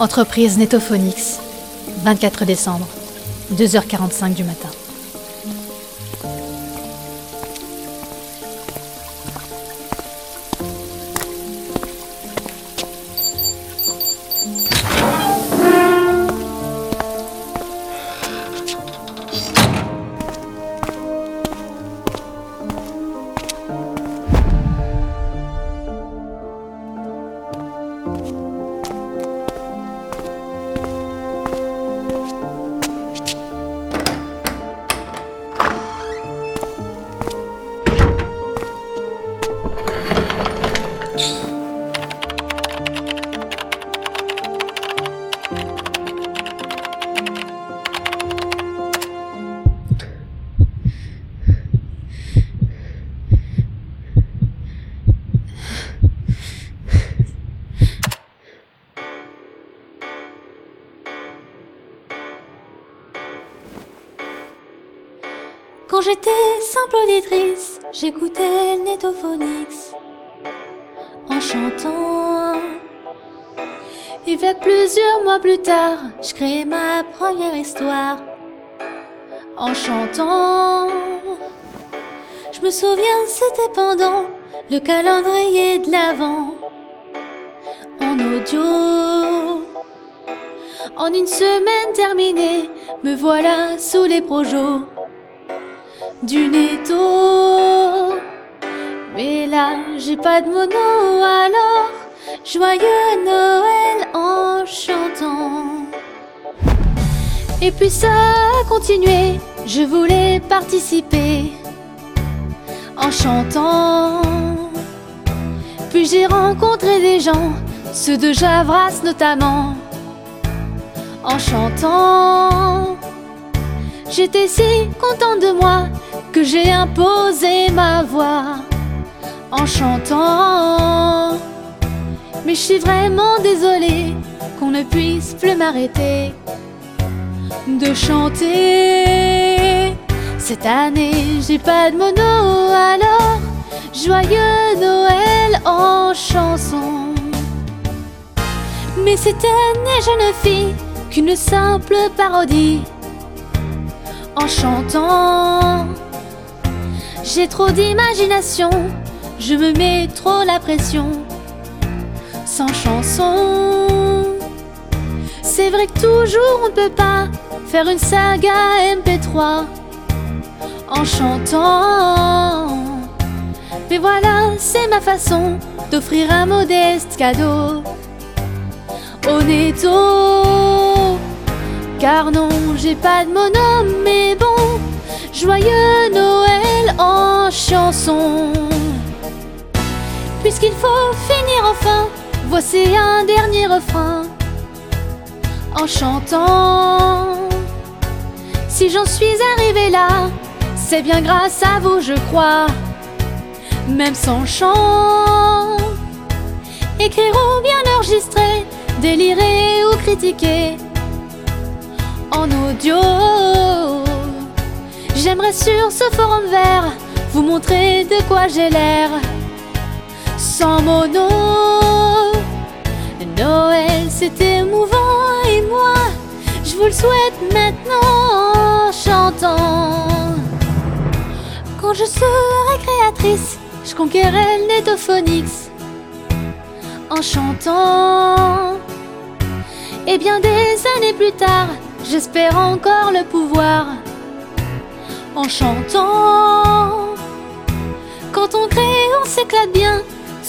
Entreprise Netophonix, 24 décembre, 2h45 du matin. Quand j'étais simple auditrice, j'écoutais Netophonix en chantant. Et vers plusieurs mois plus tard, je créais ma première histoire en chantant. Je me souviens, c'était pendant le calendrier de l'Avent en audio. En une semaine terminée, me voilà sous les projets du netto. Mais là, j'ai pas de mono, alors joyeux Noël en chantant. Et puis ça a continué, je voulais participer en chantant. Puis j'ai rencontré des gens, ceux de Javras notamment, en chantant. J'étais si contente de moi que j'ai imposé ma voix en chantant. Mais je suis vraiment désolée qu'on ne puisse plus m'arrêter de chanter. Cette année, j'ai pas de mono, alors joyeux Noël en chanson. Mais cette année, je ne fis qu'une simple parodie en chantant. J'ai trop d'imagination, je me mets trop la pression. Sans chanson, c'est vrai que toujours on ne peut pas faire une saga MP3 en chantant. Mais voilà, c'est ma façon d'offrir un modeste cadeau au netto. Car non, j'ai pas de mono, mais bon, joyeux Noël chanson. Puisqu'il faut finir enfin, voici un dernier refrain en chantant. Si j'en suis arrivé là, c'est bien grâce à vous, je crois, même sans chant. Écrire ou bien enregistrer, délirer ou critiquer en audio. J'aimerais sur ce forum vert vous montrer de quoi j'ai l'air. Sans mono, Noël c'est émouvant et moi je vous le souhaite maintenant en chantant. Quand je serai créatrice, je conquérai le en chantant. Et bien des années plus tard, j'espère encore le pouvoir en chantant.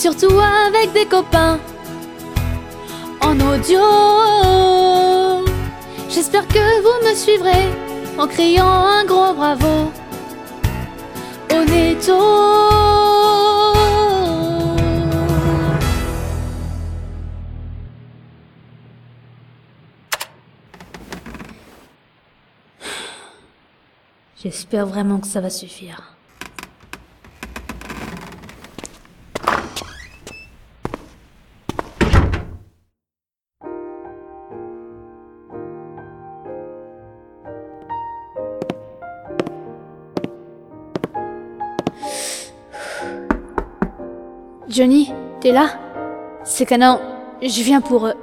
Surtout avec des copains en audio. J'espère que vous me suivrez en criant un gros bravo netto. J'espère vraiment que ça va suffire. Johnny, t'es là? C'est Canon, je viens pour... eux.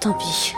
tant pis.